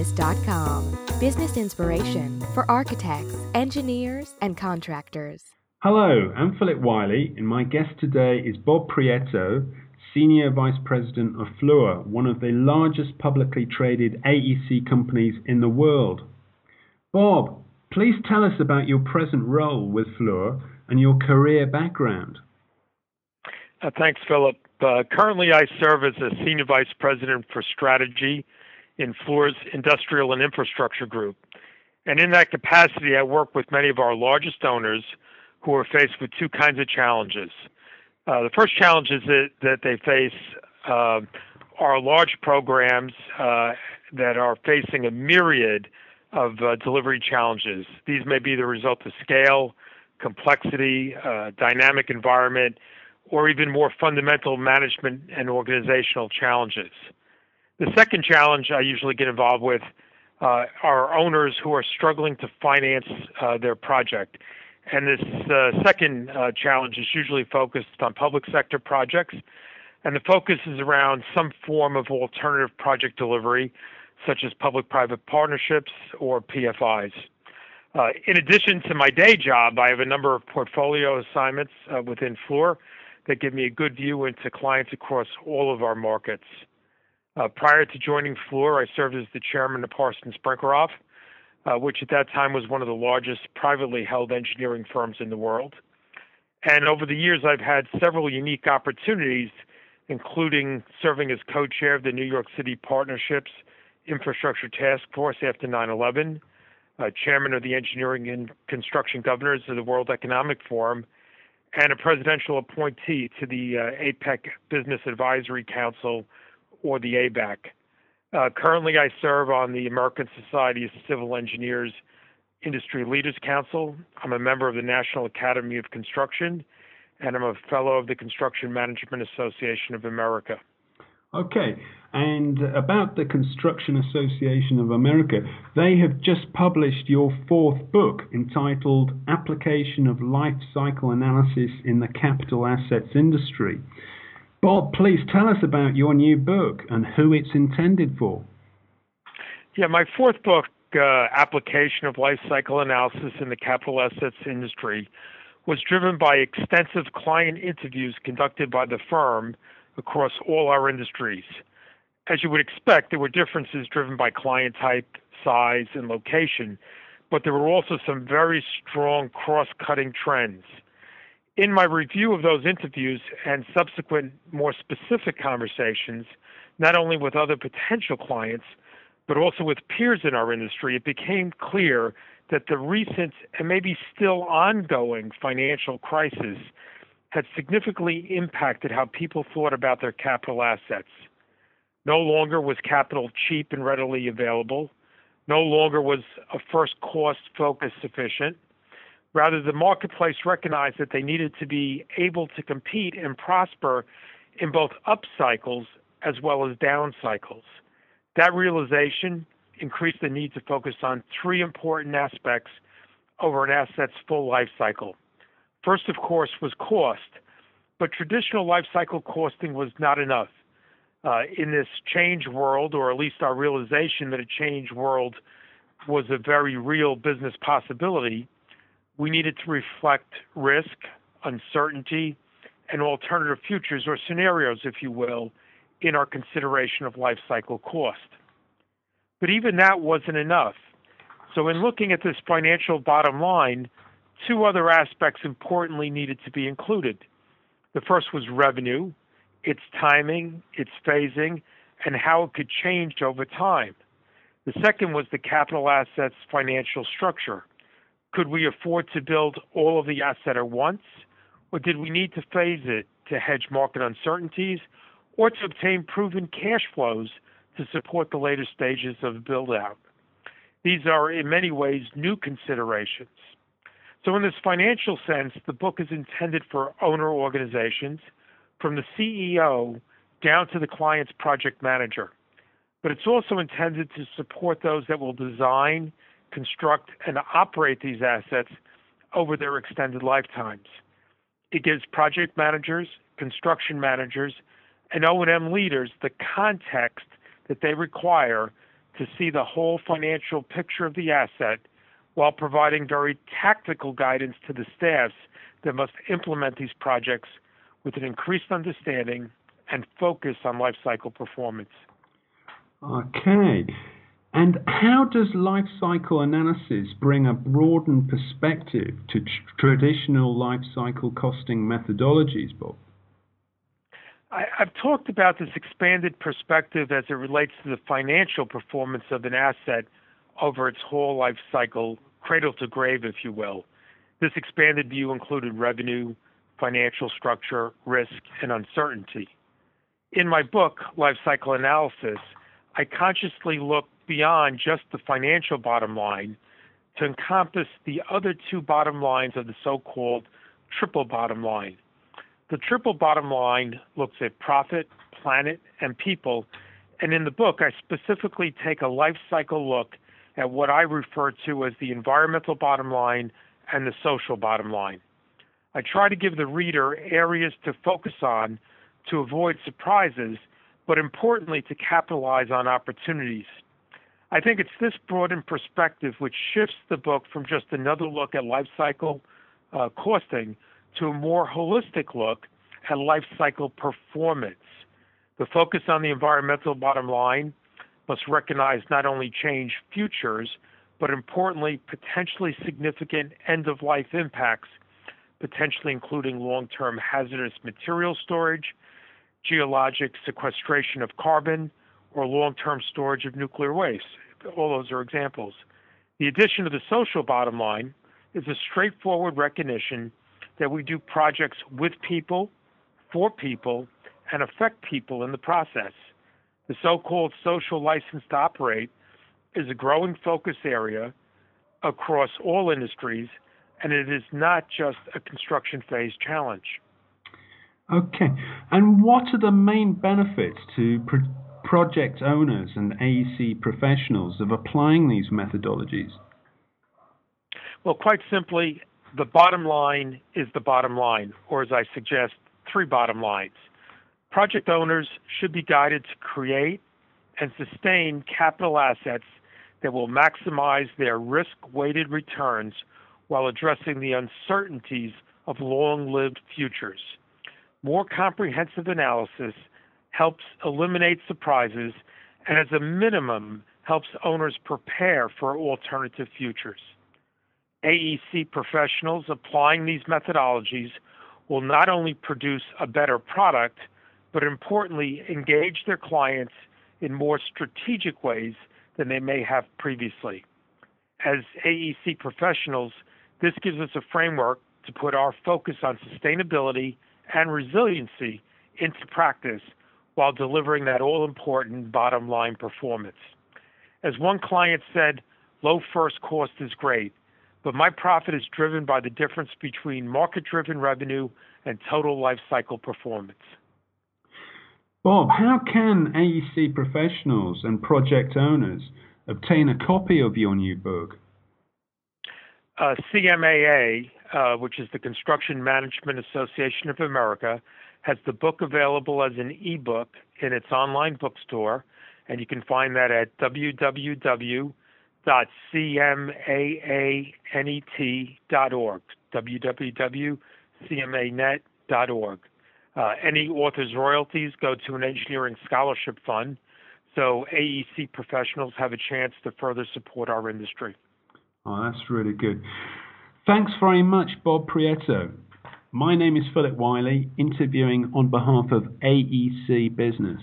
floridabusiness.com. Business inspiration for architects, engineers, and contractors. Hello, I'm Philip Wiley, and my guest today is Bob Prieto, Senior Vice President of Fluor, one of the largest publicly traded AEC companies in the world. Bob, please tell us about your present role with Fluor and your career background. Uh, thanks, Philip. Uh, currently, I serve as a Senior Vice President for Strategy in Fluor's Industrial and Infrastructure Group. And in that capacity, I work with many of our largest owners who are faced with two kinds of challenges. Uh, the first challenges that, that they face uh, are large programs uh, that are facing a myriad of uh, delivery challenges. These may be the result of scale, complexity, uh, dynamic environment, or even more fundamental management and organizational challenges. The second challenge I usually get involved with uh, are owners who are struggling to finance uh, their project. And this uh, second uh, challenge is usually focused on public sector projects, and the focus is around some form of alternative project delivery, such as public private partnerships or PFIs. Uh, in addition to my day job, I have a number of portfolio assignments uh, within Fluor that give me a good view into clients across all of our markets. Uh, prior to joining Fluor, I served as the chairman of Parsons Brinckerhoff, uh, which at that time was one of the largest privately held engineering firms in the world. And over the years, I've had several unique opportunities, including serving as co chair of the New York City Partnerships Infrastructure Task Force after 9 11, uh, chairman of the Engineering and Construction Governors of the World Economic Forum, and a presidential appointee to the uh, APEC Business Advisory Council, or the ABAC. Uh, currently, I serve on the American Society of Civil Engineers Industry Leaders Council. I'm a member of the National Academy of Construction, and I'm a fellow of the Construction Management Association of America. Okay, and about the Construction Association of America, they have just published your fourth book entitled Application of Life Cycle Analysis in the Capital Assets Industry. Bob, please tell us about your new book and who it's intended for. Yeah, my fourth book, uh, Application of Life Cycle Analysis in the Capital Assets Industry, was driven by extensive client interviews conducted by the firm across all our industries. As you would expect, there were differences driven by client type, size, and location, but there were also some very strong cross cutting trends. In my review of those interviews and subsequent more specific conversations, not only with other potential clients, but also with peers in our industry, it became clear that the recent and maybe still ongoing financial crisis had significantly impacted how people thought about their capital assets. No longer was capital cheap and readily available. No longer was a first cost focus sufficient. Rather, the marketplace recognized that they needed to be able to compete and prosper in both up cycles as well as down cycles. That realization increased the need to focus on three important aspects over an asset's full life cycle First, of course, was cost, but traditional life cycle costing was not enough. Uh, in this change world, or at least our realization that a change world was a very real business possibility, we needed to reflect risk, uncertainty, and alternative futures or scenarios, if you will, in our consideration of life cycle cost. But even that wasn't enough. So, in looking at this financial bottom line, two other aspects importantly needed to be included. The first was revenue, its timing, its phasing, and how it could change over time. The second was the capital assets financial structure. Could we afford to build all of the asset at once, or did we need to phase it to hedge market uncertainties or to obtain proven cash flows to support the later stages of build out? These are in many ways new considerations. So, in this financial sense, the book is intended for owner organizations from the CEO down to the client's project manager. But it's also intended to support those that will design, construct, and operate these assets over their extended lifetimes. It gives project managers, construction managers, and O&M leaders the context that they require to see the whole financial picture of the asset while providing very tactical guidance to the staffs that must implement these projects with an increased understanding and focus on life cycle performance. Okay. And how does life cycle analysis bring a broadened perspective to tr- traditional life cycle costing methodologies, Bob? I, have talked about this expanded perspective as it relates to the financial performance of an asset over its whole life cycle, cradle to grave, if you will. This expanded view included revenue, financial structure, risk, and uncertainty. In my book, Life Cycle Analysis, I consciously look beyond just the financial bottom line to encompass the other two bottom lines of the so called triple bottom line. The triple bottom line looks at profit, planet, and people. And in the book, I specifically take a life cycle look at what I refer to as the environmental bottom line and the social bottom line. I try to give the reader areas to focus on to avoid surprises, but importantly, to capitalize on opportunities. I think it's this broadened perspective which shifts the book from just another look at life cycle uh, costing to a more holistic look at life cycle performance. The focus on the environmental bottom line must recognize not only change futures, but importantly, potentially significant end of life impacts, potentially including long term hazardous material storage, geologic sequestration of carbon, or long term storage of nuclear waste. All those are examples. The addition of the social bottom line is a straightforward recognition that we do projects with people, for people, and affect people in the process. The so called social license to operate is a growing focus area across all industries, and it is not just a construction phase challenge. Okay, and what are the main benefits to project owners and AEC professionals of applying these methodologies? Well, quite simply, the bottom line is the bottom line, or as I suggest, three bottom lines. Project owners should be guided to create and sustain capital assets that will maximize their risk weighted returns while addressing the uncertainties of long lived futures. More comprehensive analysis helps eliminate surprises and, as a minimum, helps owners prepare for alternative futures. AEC professionals applying these methodologies will not only produce a better product, but importantly, engage their clients in more strategic ways than they may have previously. As AEC professionals, this gives us a framework to put our focus on sustainability and resiliency into practice while delivering that all important bottom line performance. As one client said, low first cost is great, but my profit is driven by the difference between market driven revenue and total life cycle performance. Bob, how can AEC professionals and project owners obtain a copy of your new book? Uh, CMAA, uh, which is the Construction Management Association of America, has the book available as an ebook in its online bookstore, and you can find that at www.cmaanet.org. www.cmanet.org. Uh, any author's royalties go to an engineering scholarship fund, so AEC professionals have a chance to further support our industry. Oh, that's really good. Thanks very much, Bob Prieto. My name is Philip Wiley, interviewing on behalf of AEC Business.